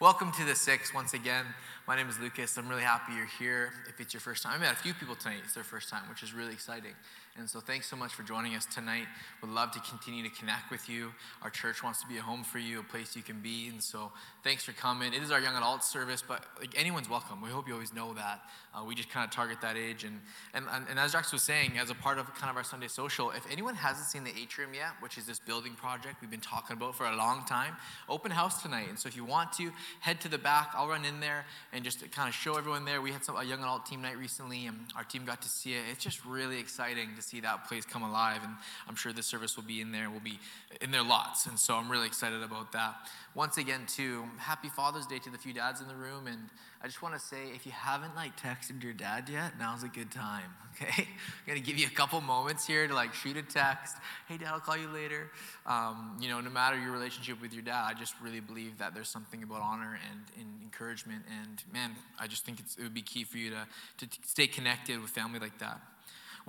Welcome to the six once again. My name is Lukas. I'm really happy you're here. If it's your first time, I met a few people tonight. It's their first time, which is really exciting. And so, thanks so much for joining us tonight. We'd love to continue to connect with you. Our church wants to be a home for you, a place you can be. And so, thanks for coming. It is our young adult service, but like anyone's welcome. We hope you always know that. Uh, we just kind of target that age. And, and, and as Jax was saying, as a part of kind of our Sunday social, if anyone hasn't seen the atrium yet, which is this building project we've been talking about for a long time, open house tonight. And so, if you want to, head to the back. I'll run in there and just to kind of show everyone there. We had some, a young adult team night recently, and our team got to see it. It's just really exciting to see that place come alive. And I'm sure this service will be in there, will be in there lots. And so I'm really excited about that. Once again, too, happy Father's Day to the few dads in the room. And I just want to say, if you haven't like texted your dad yet, now's a good time. Okay, I'm gonna give you a couple moments here to like shoot a text. Hey, dad, I'll call you later. Um, you know, no matter your relationship with your dad, I just really believe that there's something about honor and, and encouragement. And man, I just think it would be key for you to, to stay connected with family like that.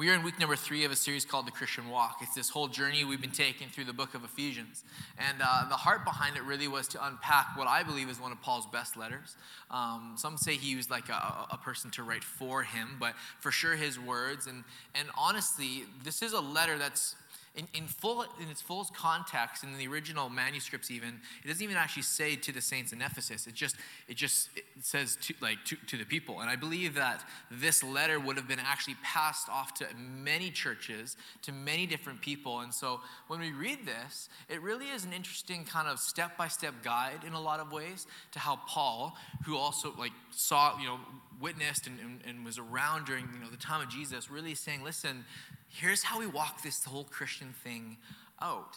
We are in week number three of a series called The Christian Walk. It's this whole journey we've been taking through the book of Ephesians. And uh, the heart behind it really was to unpack what I believe is one of Paul's best letters. Um, some say he was like a, a, person to write for him, but for sure his words. And, and honestly, this is a letter that's in, in, full, in its full context, in the original manuscripts, even it doesn't even actually say to the saints in Ephesus. It just it just it says to, like to, to the people. And I believe that this letter would have been actually passed off to many churches, to many different people. And so when we read this, it really is an interesting kind of step by step guide in a lot of ways to how Paul, who also like saw you know witnessed and, and, and was around during you know the time of Jesus, really saying, listen here's how we walk this whole Christian thing out.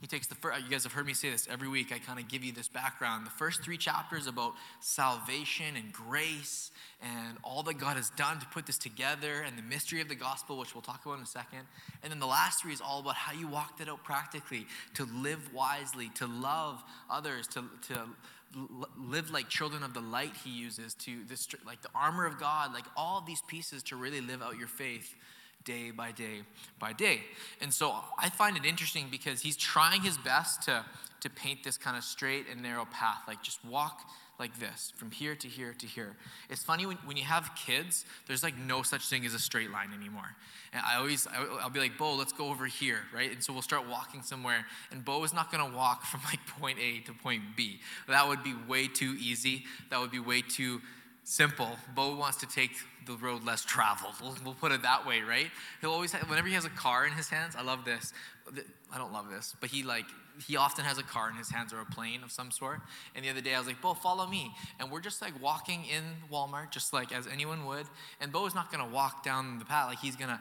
He takes the first, you guys have heard me say this every week. I kind of give you this background. The first three chapters about salvation and grace and all that God has done to put this together and the mystery of the gospel, which we'll talk about in a second. And then the last three is all about how you walked it out practically to live wisely, to love others, to, to live like children of the light, he uses, to this, like the armor of God, like all these pieces to really live out your faith day by day by day. And so I find it interesting because he's trying his best to, to paint this kind of straight and narrow path, like just walk like this from here to here to here. It's funny when, when you have kids, there's like no such thing as a straight line anymore. And I always, I'll be like, Bo, let's go over here, right? And so we'll start walking somewhere, and Bo is not gonna walk from like point A to point B. That would be way too easy. That would be way too simple. Bo wants to take the road less traveled. We'll, we'll, put it that way, right? He'll always have, whenever he has a car in his hands. I love this. I don't love this, but he like he often has a car in his hands or a plane of some sort. And the other day I was like, Bo, follow me. And we're just like walking in Walmart, just like as anyone would. And Bo is not gonna walk down the path, like he's gonna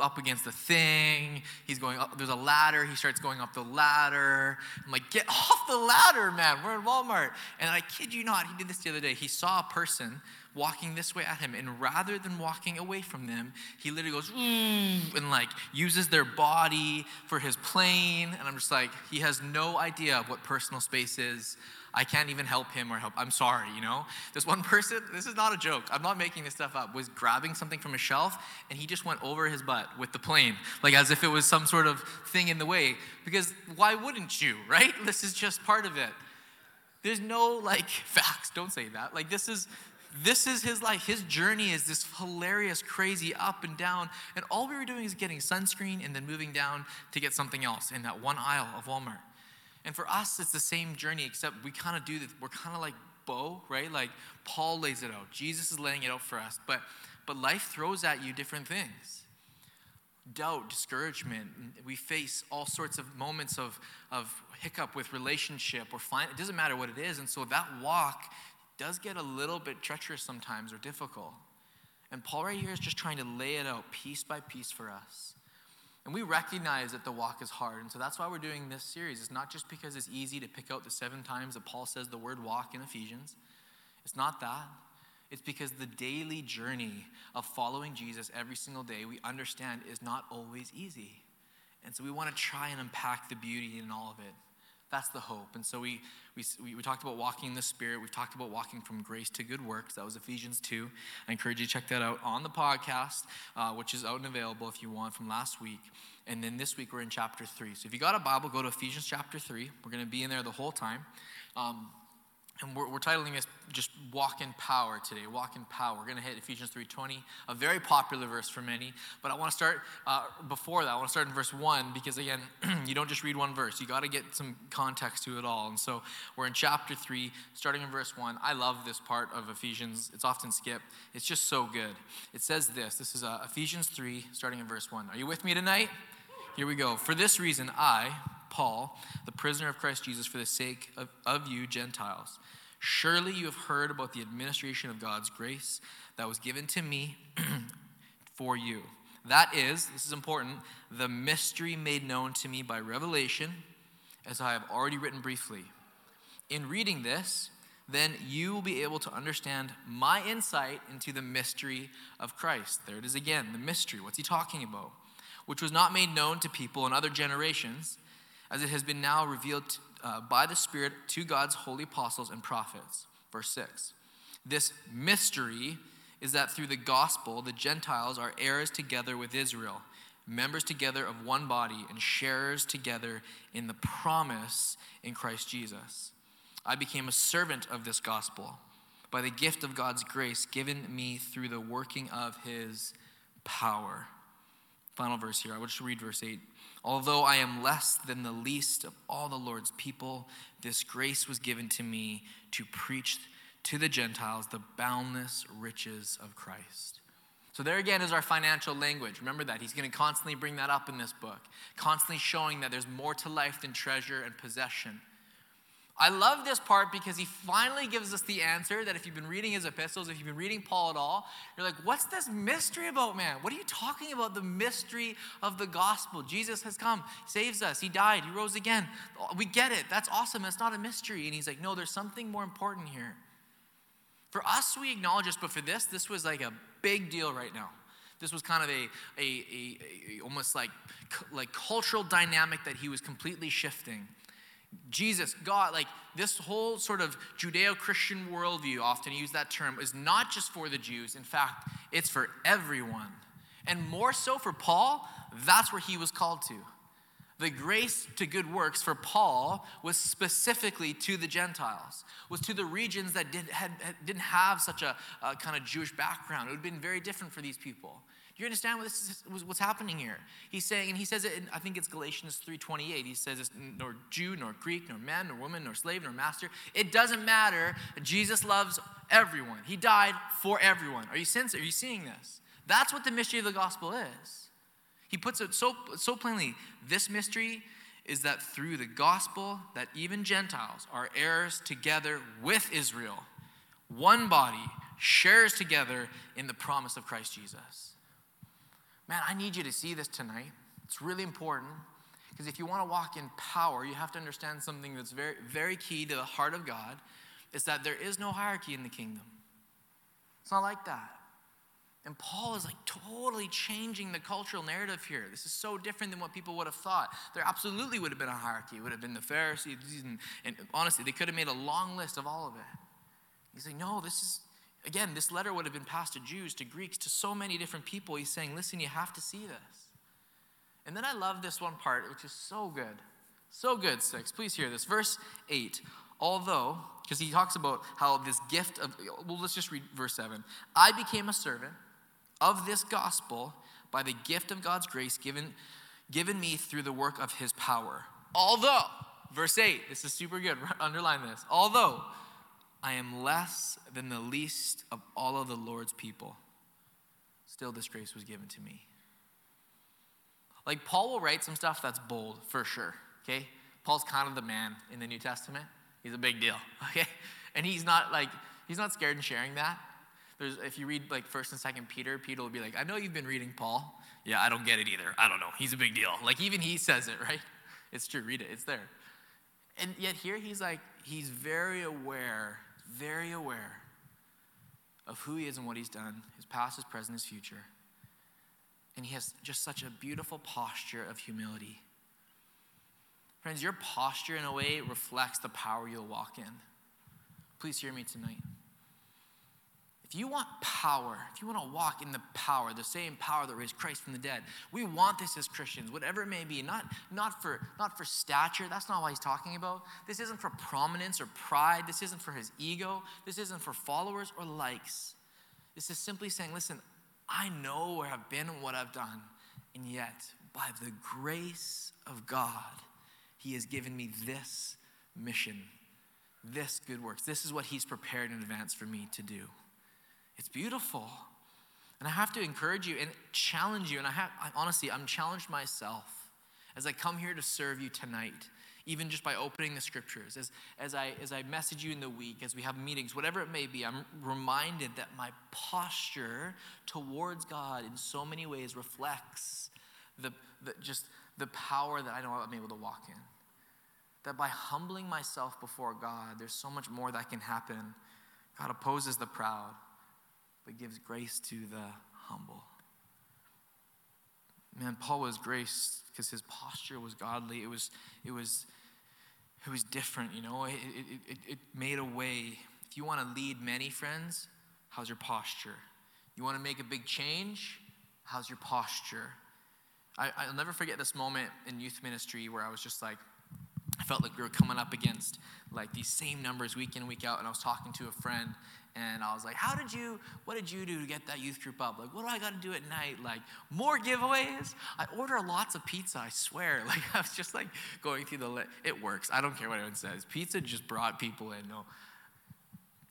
up against the thing. He's going up, there's a ladder, he starts going up the ladder. I'm like, get off the ladder, man. We're in Walmart. And I kid you not, he did this the other day. He saw a person walking this way at him. And rather than walking away from them, he literally goes, mm, and like uses their body for his plane. And I'm just like, he has no idea what personal space is. I can't even help him or help. I'm sorry, you know? This one person, this is not a joke. I'm not making this stuff up, was grabbing something from a shelf and he just went over his butt with the plane, like as if it was some sort of thing in the way. Because why wouldn't you, right? This is just part of it. There's no like facts, don't say that. Like this is this is his life. His journey is this hilarious, crazy up and down. And all we were doing is getting sunscreen and then moving down to get something else in that one aisle of Walmart. And for us, it's the same journey, except we kind of do this. We're kind of like Bo, right? Like Paul lays it out. Jesus is laying it out for us. But but life throws at you different things. Doubt, discouragement. We face all sorts of moments of, of hiccup with relationship or find it doesn't matter what it is. And so that walk does get a little bit treacherous sometimes or difficult. And Paul right here is just trying to lay it out piece by piece for us. And we recognize that the walk is hard. And so that's why we're doing this series. It's not just because it's easy to pick out the seven times that Paul says the word walk in Ephesians. It's not that. It's because the daily journey of following Jesus every single day, we understand, is not always easy. And so we want to try and unpack the beauty in all of it. That's the hope. And so we, we, we talked about walking in the Spirit. We've talked about walking from grace to good works. That was Ephesians 2. I encourage you to check that out on the podcast, uh, which is out and available if you want from last week. And then this week we're in chapter 3. So if you got a Bible, go to Ephesians chapter 3. We're going to be in there the whole time. Um, and we're, we're, titling this just walk in power today. Walk in power. We're going to hit ephesians 3.20 a very popular verse for many. But i want to start uh, before that i want to start in verse 1 because again you don't just read one verse. You got to get some context to it all. And so we're in chapter 3 starting in verse 1 i love this part of ephesians. It's often skipped. It's just so good. It says this. This is uh, ephesians 3 starting in verse 1 are you with me tonight? Here we go. For this reason i Paul, the prisoner of Christ Jesus, for the sake of, of you Gentiles. Surely you have heard about the administration of God's grace that was given to me for you. That is, this is important, the mystery made known to me by revelation, as I have already written briefly. In reading this, then you will be able to understand my insight into the mystery of Christ. There it is again, the mystery. What's he talking about? Which was not made known to people in other generations as it has been now revealed uh, by the Spirit to God's holy apostles and prophets. Verse 6. This mystery is that through the gospel, the Gentiles are heirs together with Israel, members together of one body, and sharers together in the promise in Christ Jesus. I became a servant of this gospel by the gift of God's grace given me through the working of his power. Final verse here. I will just read verse 8. Although I am less than the least of all the Lord's people, this grace was given to me to preach to the Gentiles the boundless riches of Christ. So, there again is our financial language. Remember that. He's going to constantly bring that up in this book, constantly showing that there's more to life than treasure and possession. I love this part because he finally gives us the answer that if you've been reading his epistles, if you've been reading Paul at all, you're like, what's this mystery about, man? What are you talking about? The mystery of the gospel. Jesus has come, saves us, he died, he rose again. We get it. That's awesome. That's not a mystery. And he's like, no, there's something more important here. For us, we acknowledge this, but for this, this was like a big deal right now. This was kind of a, a, a, a almost like, like cultural dynamic that he was completely shifting. Jesus, God, like this whole sort of Judeo Christian worldview, often use that term, is not just for the Jews. In fact, it's for everyone. And more so for Paul, that's where he was called to. The grace to good works for Paul was specifically to the Gentiles, was to the regions that did, had, didn't have such a, a kind of Jewish background. It would have been very different for these people. You understand what this is, what's happening here? He's saying, and he says it in, I think it's Galatians 3.28. He says it's nor Jew, nor Greek, nor man, nor woman, nor slave, nor master. It doesn't matter. Jesus loves everyone. He died for everyone. Are you sensing? Are you seeing this? That's what the mystery of the gospel is. He puts it so, so plainly. This mystery is that through the gospel, that even Gentiles are heirs together with Israel. One body shares together in the promise of Christ Jesus. Man, I need you to see this tonight. It's really important because if you want to walk in power, you have to understand something that's very, very key to the heart of God is that there is no hierarchy in the kingdom. It's not like that. And Paul is like totally changing the cultural narrative here. This is so different than what people would have thought. There absolutely would have been a hierarchy. It would have been the Pharisees, and, and honestly, they could have made a long list of all of it. He's like, no, this is Again, this letter would have been passed to Jews, to Greeks, to so many different people. He's saying, listen, you have to see this. And then I love this one part, which is so good. So good, six. Please hear this. Verse 8. Although, because he talks about how this gift of, well, let's just read verse 7. I became a servant of this gospel by the gift of God's grace given, given me through the work of his power. Although, verse 8, this is super good. Underline this. Although I am less than the least of all of the Lord's people. Still, this grace was given to me. Like, Paul will write some stuff that's bold, for sure, okay? Paul's kind of the man in the New Testament. He's a big deal, okay? And he's not like, he's not scared in sharing that. There's, if you read like First and Second Peter, Peter will be like, "I know you've been reading Paul. Yeah, I don't get it either. I don't know. He's a big deal. Like even he says it, right? It's true. Read it. It's there. And yet here he's like, he's very aware very aware of who he is and what he's done, his past, his present, his future. And he has just such a beautiful posture of humility. Friends, your posture, in a way, reflects the power you'll walk in. Please hear me tonight. If you want power, if you want to walk in the power, the same power that raised Christ from the dead, we want this as Christians, whatever it may be. Not, not, for, not for stature, that's not what he's talking about. This isn't for prominence or pride. This isn't for his ego. This isn't for followers or likes. This is simply saying, listen, I know where I've been and what I've done, and yet, by the grace of God, he has given me this mission, this good works. This is what he's prepared in advance for me to do. It's beautiful. And I have to encourage you and challenge you. And I have, I, honestly, I'm challenged myself as I come here to serve you tonight, even just by opening the scriptures, as, as, I, as I message you in the week, as we have meetings, whatever it may be, I'm reminded that my posture towards God in so many ways reflects the, the, just the power that I know I'm able to walk in. That by humbling myself before God, there's so much more that can happen. God opposes the proud but gives grace to the humble. Man, Paul was grace because his posture was godly. It was, it was, it was different, you know. It, it, it, it made a way. If you want to lead many friends, how's your posture? You want to make a big change? How's your posture? I, I'll never forget this moment in youth ministry where I was just like, felt like we were coming up against like these same numbers week in, week out. And I was talking to a friend and I was like, How did you, what did you do to get that youth group up? Like, what do I got to do at night? Like, more giveaways? I order lots of pizza, I swear. Like, I was just like going through the list. It works. I don't care what anyone says. Pizza just brought people in. No,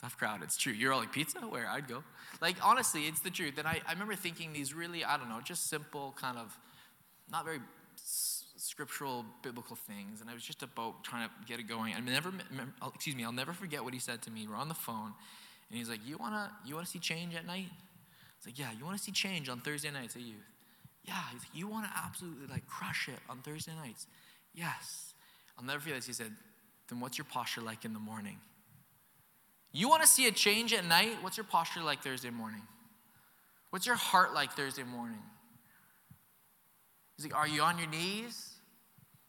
tough crowd. It's true. You're all like, Pizza? Where? I'd go. Like, honestly, it's the truth. And I, I remember thinking these really, I don't know, just simple kind of, not very scriptural biblical things and i was just about trying to get it going i never oh, excuse me i'll never forget what he said to me we're on the phone and he's like, You wanna you wanna see change at night? It's like, Yeah, you wanna see change on Thursday nights at youth? Yeah. He's like, You wanna absolutely like crush it on Thursday nights? Yes. I'll never forget this. He said, Then what's your posture like in the morning? You wanna see a change at night? What's your posture like Thursday morning? What's your heart like Thursday morning? He's like, Are you on your knees?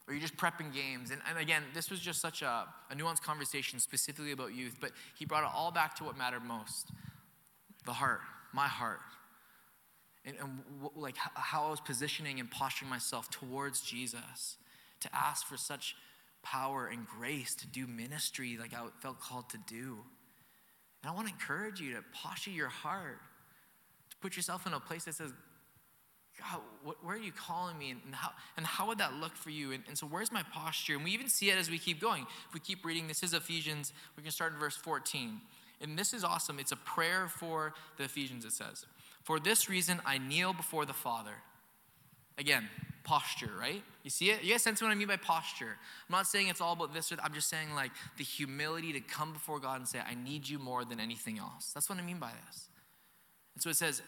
Or you're just prepping games. And, and again, this was just such a, a nuanced conversation specifically about youth, but he brought it all back to what mattered most the heart, my heart. And, and w- like how I was positioning and posturing myself towards Jesus to ask for such power and grace to do ministry like I felt called to do. And I want to encourage you to posture your heart, to put yourself in a place that says, God, what, where are you calling me? And, how, and how would that look for you? And, and so, where's my posture? And we even see it as we keep going. If we keep reading, this is Ephesians, we can start in verse 14. And this is awesome. It's a prayer for the Ephesians, it says. For this reason, I kneel before the Father. Again, posture, right? You see it? You guys sense what I mean by posture? I'm not saying it's all about this or that. I'm just saying, like, the humility to come before God and say, I need you more than anything else. That's what I mean by this. And so it says,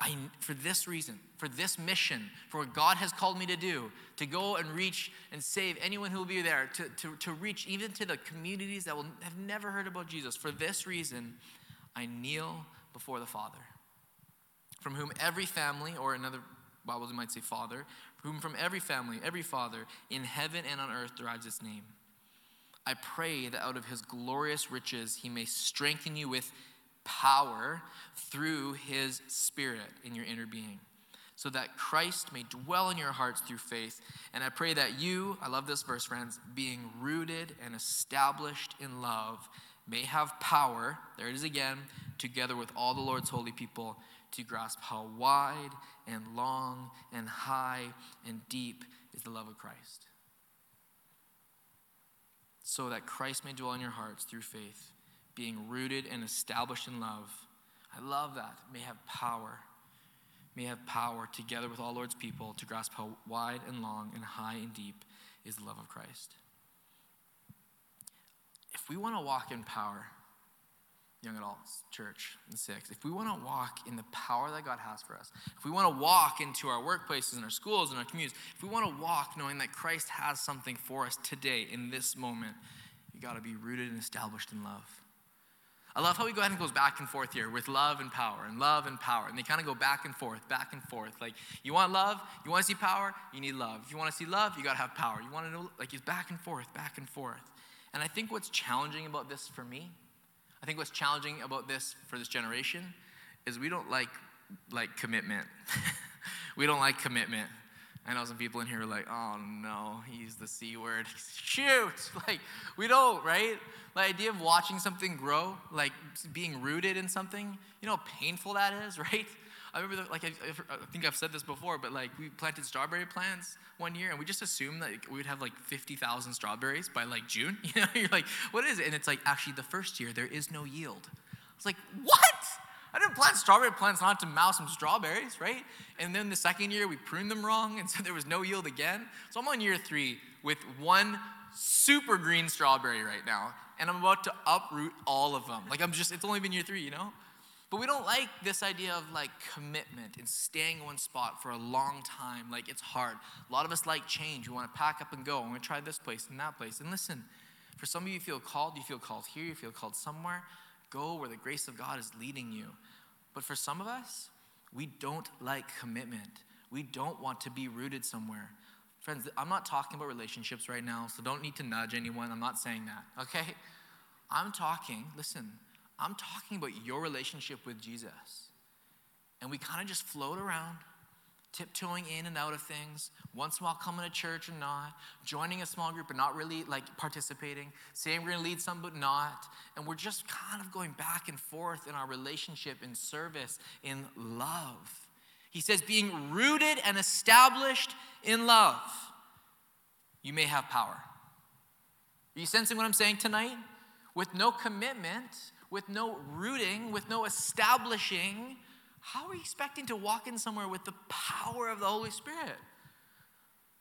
I, for this reason, for this mission, for what God has called me to do, to go and reach and save anyone who will be there, to, to, to reach even to the communities that will have never heard about Jesus. For this reason, I kneel before the Father, from whom every family, or another Bibles might say Father, whom from every family, every father in heaven and on earth derives its name. I pray that out of his glorious riches he may strengthen you with power through his spirit in your inner being so that Christ may dwell in your hearts through faith. And I pray that you, I love this verse, friends, being rooted and established in love, may have power, there it is again, together with all the Lord's holy people, to grasp how wide and long and high and deep is the love of Christ. So that Christ may dwell in your hearts through faith being rooted and established in love. I love that. May have power. May have power together with all Lord's people to grasp how wide and long and high and deep is the love of Christ. If we want to walk in power, young adults, church, and six, if we want to walk in the power that God has for us, if we want to walk into our workplaces and our schools and our communities, if we want to walk knowing that Christ has something for us today in this moment, you got to be rooted and established in love. I love how he go ahead and goes back and forth here with love and power and love and power. And they kind of go back and forth, back and forth. Like, you want love? You want to see power? You need love. If you want to see love, you got to have power. You want to know, like, he's back and forth, back and forth. And I think what's challenging about this for me, I think what's challenging about this for this generation is we don't like like commitment. we don't like commitment. I know some people in here are like, oh no, he's the C word. Shoot! Like, we don't, right? The idea of watching something grow, like being rooted in something, you know how painful that is, right? I remember, the, like, I, I, think I've said this before, but like, we planted strawberry plants one year, and we just assumed that we would have like 50,000 strawberries by like June. You know, you're like, what is it? And it's like, actually, the first year, there is no yield. It's like, what? I didn't plant strawberry plants not to mouse some strawberries, right? And then the second year, we pruned them wrong, and so there was no yield again. So I'm on year three with one super green strawberry right now, and I'm about to uproot all of them. Like, I'm just, it's only been year three, you know? But we don't like this idea of like commitment and staying in one spot for a long time. Like it's hard. A lot of us like change. We want to pack up and go. I want to try this place and that place. And listen, for some of you, you feel called. You feel called here. You feel called somewhere. Go where the grace of God is leading you. But for some of us, we don't like commitment. We don't want to be rooted somewhere. Friends, I'm not talking about relationships right now, so don't need to nudge anyone. I'm not saying that, okay? I'm talking, listen, I'm talking about your relationship with Jesus. And we kind of just float around, tiptoeing in and out of things, once in a while coming to church and not, joining a small group but not really like participating, saying we're to lead some but not. And we're just kind of going back and forth in our relationship, in service, in love. He says, being rooted and established in love, you may have power. Are you sensing what I'm saying tonight? With no commitment, with no rooting, with no establishing, how are you expecting to walk in somewhere with the power of the Holy Spirit?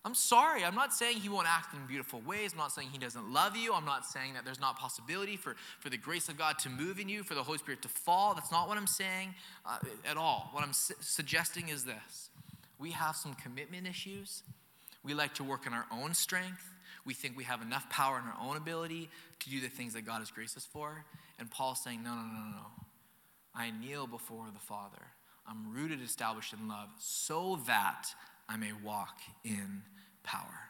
I'm sorry. I'm not saying he won't act in beautiful ways. I'm not saying he doesn't love you. I'm not saying that there's not possibility for, for the grace of God to move in you, for the Holy Spirit to fall. That's not what I'm saying uh, at all. What I'm su- suggesting is this we have some commitment issues. We like to work in our own strength. We think we have enough power in our own ability to do the things that God has graced us for. And Paul's saying, no, no, no, no, no. I kneel before the Father. I'm rooted, established in love, so that I may walk in power.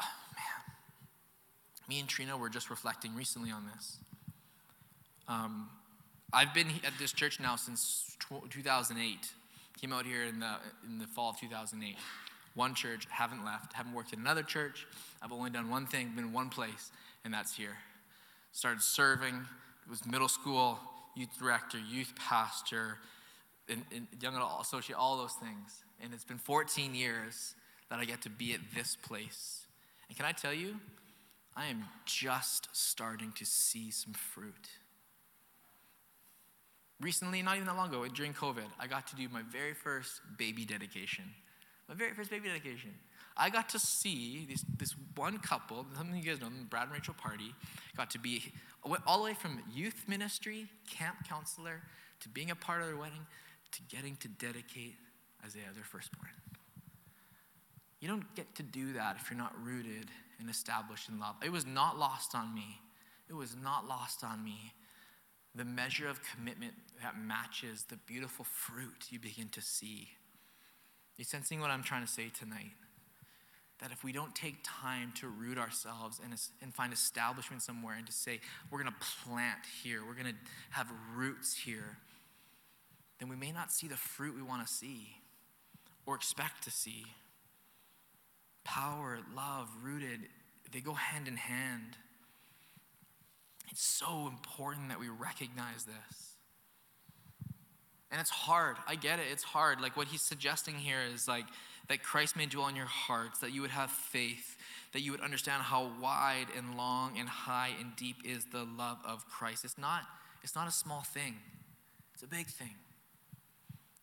Oh, man. Me and Trina were just reflecting recently on this. Um, I've been at this church now since 2008. Came out here in the, in the fall of 2008 one church, haven't left, haven't worked in another church. I've only done one thing, been one place, and that's here. Started serving, it was middle school, youth director, youth pastor, and, and young adult associate, all those things. And it's been 14 years that I get to be at this place. And can I tell you, I am just starting to see some fruit. Recently, not even that long ago, during COVID, I got to do my very first baby dedication my very first baby dedication. I got to see this, this one couple, some of you guys know Brad and Rachel Party, got to be all the way from youth ministry, camp counselor, to being a part of their wedding, to getting to dedicate Isaiah, their firstborn. You don't get to do that if you're not rooted and established in love. It was not lost on me. It was not lost on me. The measure of commitment that matches the beautiful fruit you begin to see you sensing what I'm trying to say tonight? That if we don't take time to root ourselves and, and find establishment somewhere and to say, we're going to plant here, we're going to have roots here, then we may not see the fruit we want to see or expect to see. Power, love, rooted, they go hand in hand. It's so important that we recognize this. And it's hard. I get it. It's hard. Like what he's suggesting here is like that Christ may dwell in your hearts, that you would have faith, that you would understand how wide and long and high and deep is the love of Christ. It's not, it's not a small thing. It's a big thing.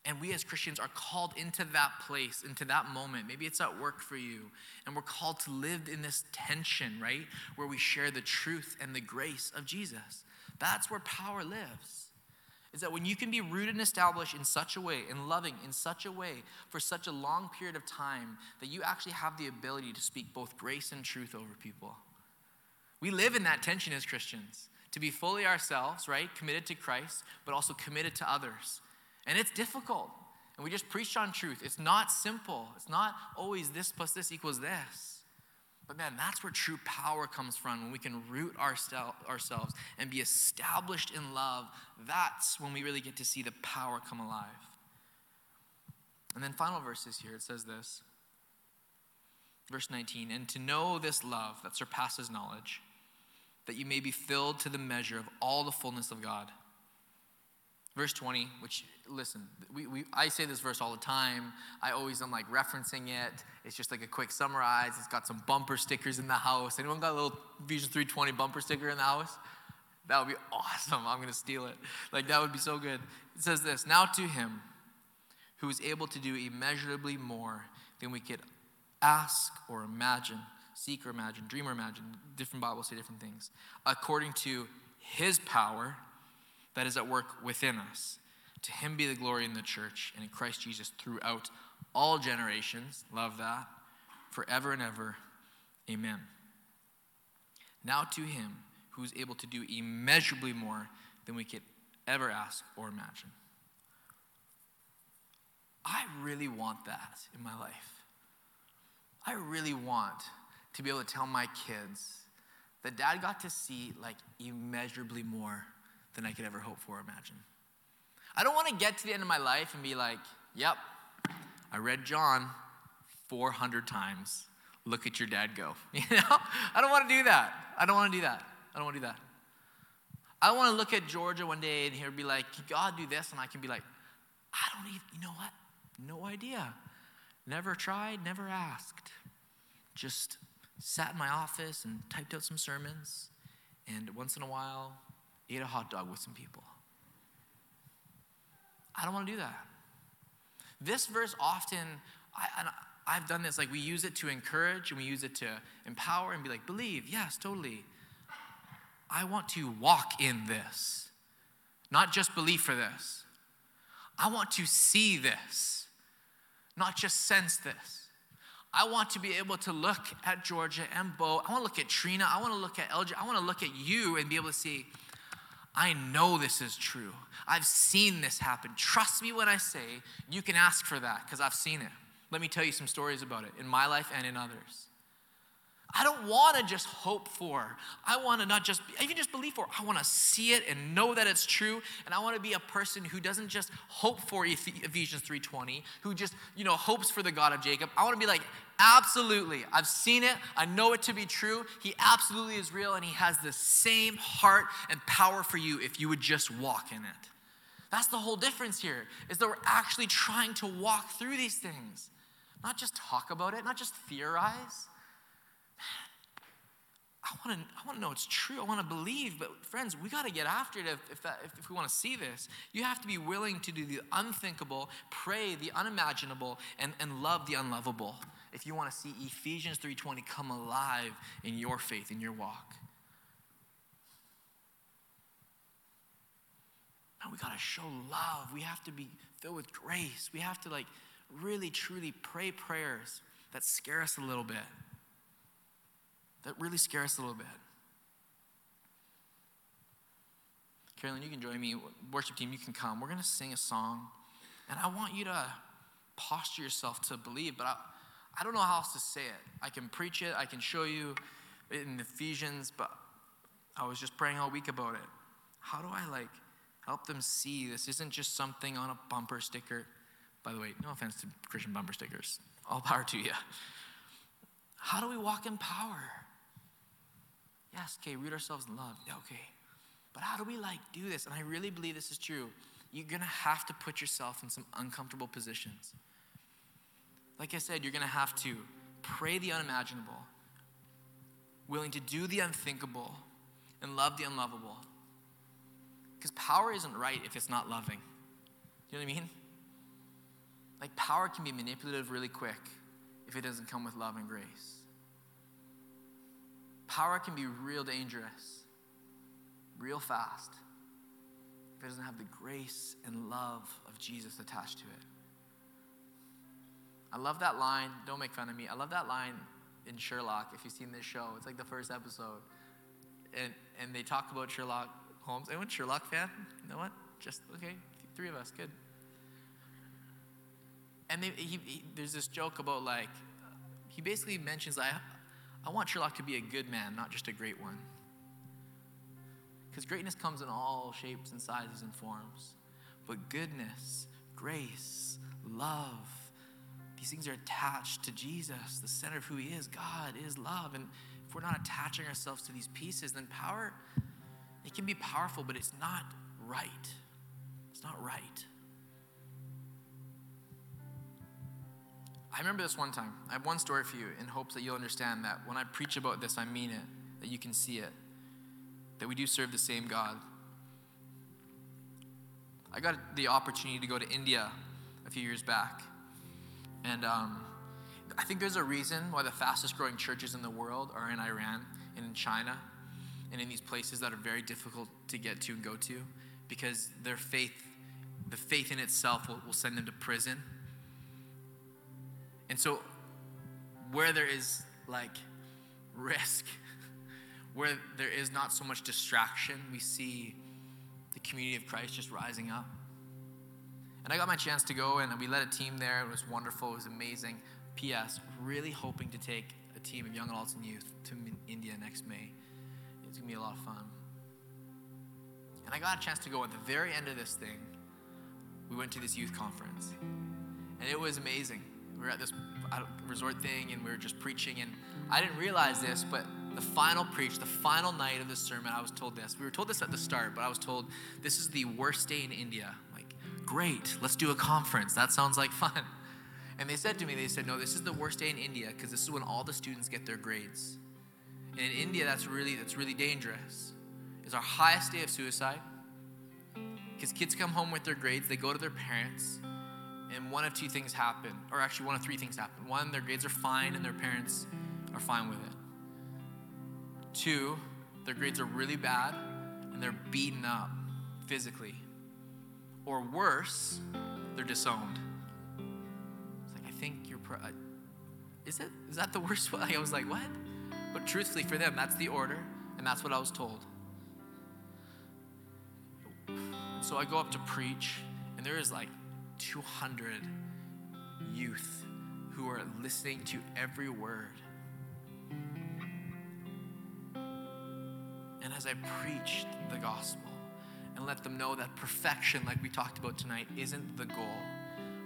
And we as Christians are called into that place, into that moment. Maybe it's at work for you. And we're called to live in this tension, right? Where we share the truth and the grace of Jesus. That's where power lives is that when you can be rooted and established in such a way and loving in such a way for such a long period of time that you actually have the ability to speak both grace and truth over people. We live in that tension as Christians to be fully ourselves, right? Committed to Christ, but also committed to others. And it's difficult. And we just preach on truth. It's not simple. It's not always this plus this equals this. But man, that's where true power comes from when we can root oursel- ourselves and be established in love. That's when we really get to see the power come alive. And then, final verses here it says this. Verse 19, and to know this love that surpasses knowledge, that you may be filled to the measure of all the fullness of God. Verse 20, which, listen, we, we, I say this verse all the time. I always am like referencing it. It's just like a quick summarize. It's got some bumper stickers in the house. Anyone got a little Ephesians 320 bumper sticker in the house? That would be awesome. I'm to steal it. Like, that would be so good. It says this Now to him who is able to do immeasurably more than we could ask or imagine, seek or imagine, dream or imagine. Different Bibles say different things. According to his power that is at work within us. To him be the glory in the church and in Christ Jesus throughout all generations. Love that. Forever and ever. Amen. Now to him who is able to do immeasurably more than we could ever ask or imagine. I really want that in my life. I really want to be able to tell my kids that dad got to see like immeasurably more than I could ever hope for or imagine. I don't want to get to the end of my life and be like, yep, I read John 400 times. Look at your dad go. You know? I don't want to do that. I don't want to do that. I don't want to do that. I want to look at Georgia one day and he'll be like, God do this? And I can be like, I don't even, you know what? No idea. Never tried, never asked. Just sat in my office and typed out some sermons. And once in a while, eat a hot dog with some people. I don't want to do that. This verse often, I, I've done this, like we use it to encourage and we use it to empower and be like, believe, yes, totally. I want to walk in this, not just believe for this. I want to see this, not just sense this. I want to be able to look at Georgia and Bo. I want to look at Trina. I want to look at LJ. I want to look at you and be able to see, I know this is true. I've seen this happen. Trust me when I say you can ask for that because I've seen it. Let me tell you some stories about it in my life and in others. I don't want to just hope for. I want to not just even just believe for. I want to see it and know that it's true. And I want to be a person who doesn't just hope for Ephesians 3:20, who just, you know, hopes for the God of Jacob. I want to be like, absolutely. I've seen it. I know it to be true. He absolutely is real and he has the same heart and power for you if you would just walk in it. That's the whole difference here. Is that we're actually trying to walk through these things. Not just talk about it, not just theorize I want to I want to know it's true. I want to believe. But friends, we got to get after it if, if, that, if, if we want to see this. You have to be willing to do the unthinkable, pray the unimaginable, and, and love the unlovable if you want to see Ephesians 3.20 come alive in your faith, in your walk. And we got to show love. We have to be filled with grace. We have to like really, truly pray prayers that scare us a little bit that really scare us a little bit. Carolyn, you can join me. Worship team, you can come. We're going to sing a song. And I want you to posture yourself to believe, but I, I don't know how else to say it. I can preach it, I can show you in Ephesians, but I was just praying all week about it. How do I like help them see this isn't just something on a bumper sticker? By the way, no offense to Christian bumper stickers. All power to you. How do we walk in power? Yes, okay, root ourselves in love. Okay. But how do we like do this? And I really believe this is true. You're gonna have to put yourself in some uncomfortable positions. Like I said, you're gonna have to pray the unimaginable, willing to do the unthinkable, and love the unlovable. Because power isn't right if it's not loving. You know what I mean? Like power can be manipulative really quick if it doesn't come with love and grace. Power can be real dangerous, real fast, if it doesn't have the grace and love of Jesus attached to it. I love that line. Don't make fun of me. I love that line in Sherlock. If you've seen this show, it's like the first episode, and and they talk about Sherlock Holmes. Anyone Sherlock fan? You know what? Just okay, three of us, good. And they, he, he, there's this joke about like, he basically mentions like, I want Sherlock to be a good man, not just a great one. Because greatness comes in all shapes and sizes and forms. But goodness, grace, love, these things are attached to Jesus, the center of who he is. God is love. And if we're not attaching ourselves to these pieces, then power, it can be powerful, but it's not right. It's not right. I remember this one time. I have one story for you in hopes that you'll understand that when I preach about this, I mean it, that you can see it, that we do serve the same God. I got the opportunity to go to India a few years back. And um, I think there's a reason why the fastest growing churches in the world are in Iran and in China and in these places that are very difficult to get to and go to because their faith, the faith in itself, will, will send them to prison and so, where there is like risk, where there is not so much distraction, we see the community of Christ just rising up. And I got my chance to go, and we led a team there. It was wonderful, it was amazing. P.S. Really hoping to take a team of young adults and youth to India next May. It's gonna be a lot of fun. And I got a chance to go at the very end of this thing. We went to this youth conference, and it was amazing we were at this uh, resort thing and we were just preaching and i didn't realize this but the final preach the final night of the sermon i was told this. We were told this at the start but i was told this is the worst day in india. Like great let's do a conference. That sounds like fun. And they said to me they said no this is the worst day in india because this is when all the students get their grades. And in india that's really that's really dangerous. It's our highest day of suicide because kids come home with their grades they go to their parents and one of two things happen, or actually one of three things happen. One, their grades are fine and their parents are fine with it. Two, their grades are really bad and they're beaten up physically. Or worse, they're disowned. It's like, I think you're, pro- uh, is it? Is that the worst one? I was like, what? But truthfully, for them, that's the order, and that's what I was told. So I go up to preach, and there is like 200 youth who are listening to every word. And as I preached the gospel and let them know that perfection, like we talked about tonight, isn't the goal,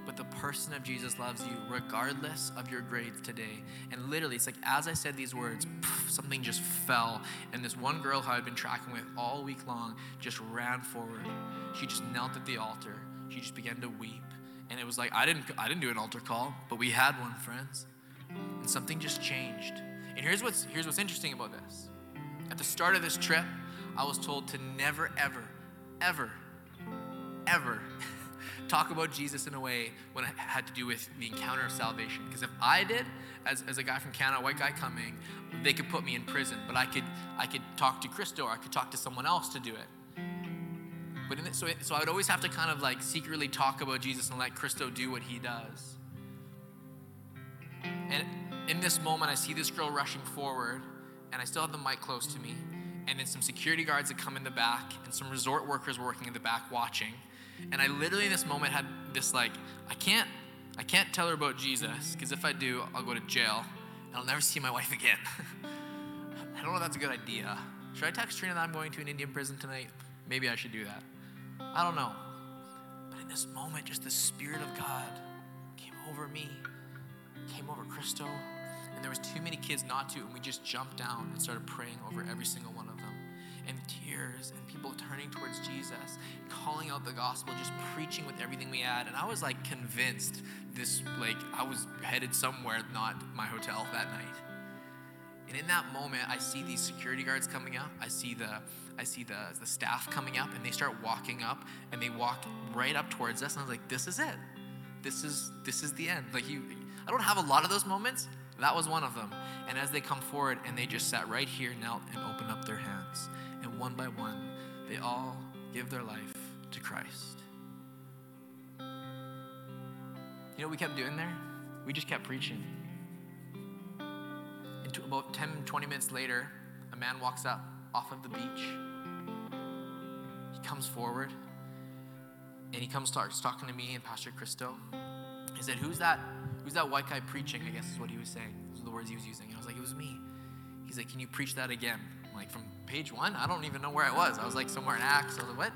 but the person of Jesus loves you regardless of your grades today. And literally, it's like as I said these words, something just fell. And this one girl who I'd been tracking with all week long just ran forward. She just knelt at the altar she just began to weep. And it was like, I didn't, I didn't do an altar call, but we had one, friends. And something just changed. And here's what's, here's what's interesting about this. At the start of this trip, I was told to never, ever, ever, ever talk about Jesus in a way when it had to do with the encounter of salvation. Because if I did, as, as a guy from Canada, a white guy coming, they could put me in prison. But I could, I could talk to Christo or I could talk to someone else to do it. So, so I would always have to kind of like secretly talk about Jesus and let Christo do what he does. And in this moment, I see this girl rushing forward, and I still have the mic close to me. And then some security guards that come in the back, and some resort workers working in the back watching. And I literally in this moment had this like, I can't, I can't tell her about Jesus, because if I do, I'll go to jail, and I'll never see my wife again. I don't know if that's a good idea. Should I text Trina that I'm going to an Indian prison tonight? Maybe I should do that. I don't know. But in this moment, just the Spirit of God came over me, came over Christo, and there was too many kids not to, and we just jumped down and started praying over every single one of them. And tears and people turning towards Jesus, calling out the gospel, just preaching with everything we had. And I was like convinced this, like, I was headed somewhere, not my hotel that night. And in that moment, I see these security guards coming out. I see the I see the, the staff coming up and they start walking up and they walk right up towards us. And I was like, this is it. This is this is the end. Like you I don't have a lot of those moments. That was one of them. And as they come forward and they just sat right here, knelt and opened up their hands. And one by one, they all give their life to Christ. You know what we kept doing there? We just kept preaching. And about 10, 20 minutes later, a man walks up off of the beach. He comes forward and he comes starts talking to me and Pastor Christo. He said, Who's that? Who's that white guy preaching? I guess is what he was saying. Those are the words he was using. And I was like, It was me. He's like, Can you preach that again? I'm like, from page one? I don't even know where I was. I was like somewhere in Acts. I was like, What?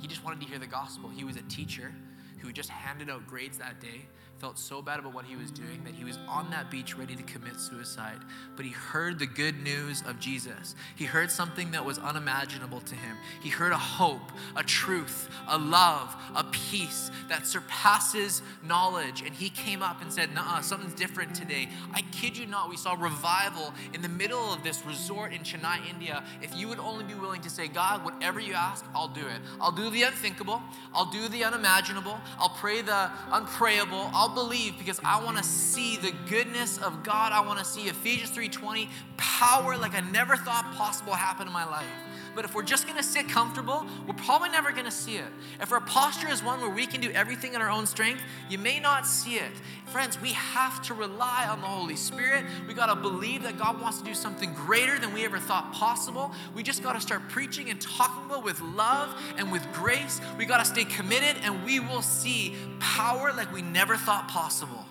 He just wanted to hear the gospel. He was a teacher who just handed out grades that day felt so bad about what he was doing that he was on that beach ready to commit suicide. But he heard the good news of Jesus. He heard something that was unimaginable to him. He heard a hope, a truth, a love, a peace that surpasses knowledge. And he came up and said, Nah, something's different today. I kid you not, we saw revival in the middle of this resort in Chennai, India. If you would only be willing to say, God, whatever you ask, I'll do it. I'll do the unthinkable, I'll do the unimaginable, I'll pray the unprayable, I'll believe because I want to see the goodness of God. I want to see Ephesians 3:20 power like I never thought possible happen in my life. But if we're just to sit comfortable, we're probably never to see it. If our posture is one where we can do everything in our own strength, you may not see it. Friends, we have to rely on the Holy Spirit. We got to believe that God wants to do something greater than we ever thought possible. We just got to start preaching and talking about with love and with grace. We got to stay committed and we will see power like we never thought possible.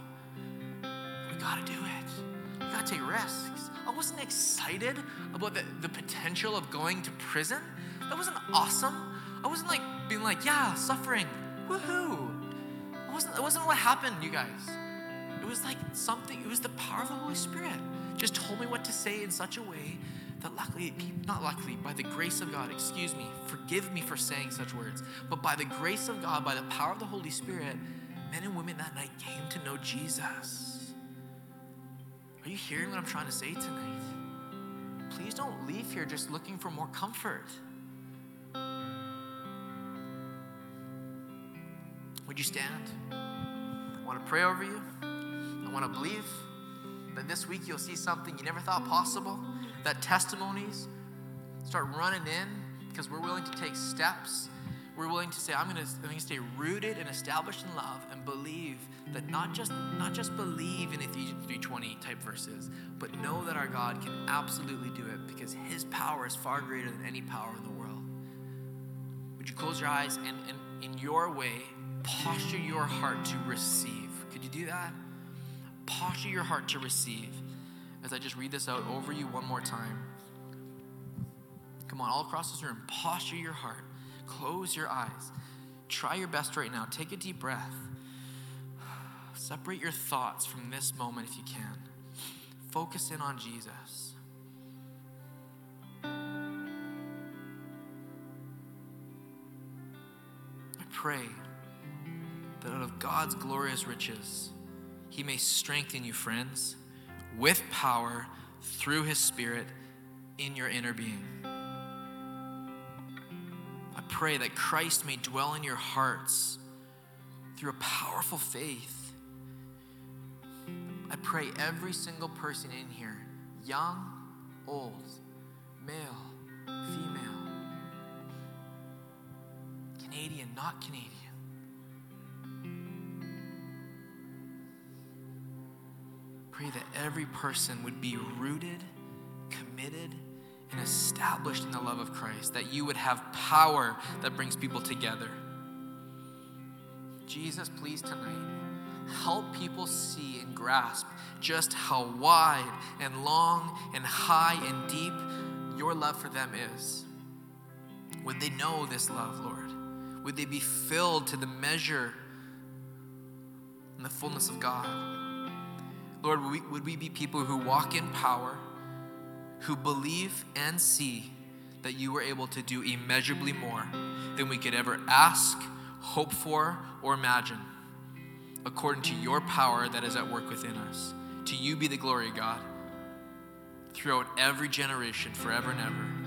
We got to do it. We got to take risks. I wasn't excited about the, the potential of going to prison. That wasn't awesome. I wasn't like being like, yeah, suffering, woohoo. It wasn't, it wasn't what happened, you guys. It was like something, it was the power of the Holy Spirit. Just told me what to say in such a way that luckily, not luckily, by the grace of God, excuse me, forgive me for saying such words, but by the grace of God, by the power of the Holy Spirit, men and women that night came to know Jesus. Are you hearing what I'm trying to say tonight? Please don't leave here just looking for more comfort. Would you stand? I want to pray over you. I want to believe that this week you'll see something you never thought possible, that testimonies start running in because we're willing to take steps. We're willing to say, I'm going to, I'm to stay rooted and established in love and believe that not just not just believe in Ephesians 3:20 type verses, but know that our God can absolutely do it because his power is far greater than any power in the world. Would you close your eyes and, and in your way posture your heart to receive? Could you do that? Posture your heart to receive. As I just read this out over you one more time. Come on, all across this room, posture your heart. Close your eyes. Try your best right now. Take a deep breath. Separate your thoughts from this moment if you can. Focus in on Jesus. I pray that out of God's glorious riches, He may strengthen you, friends, with power through His Spirit in your inner being. Pray that Christ may dwell in your hearts through a powerful faith. I pray every single person in here, young, old, male, female, Canadian, not Canadian, pray that every person would be rooted, committed, and established in the love of Christ, that you would have power that brings people together. Jesus, please tonight help people see and grasp just how wide and long and high and deep your love for them is. Would they know this love, Lord? Would they be filled to the measure and the fullness of God? Lord, would we, would we be people who walk in power, who believe and see that you were able to do immeasurably more than we could ever ask, hope for, or imagine? according to your power that is at work within us. To you be the glory, God, throughout every generation, forever and ever.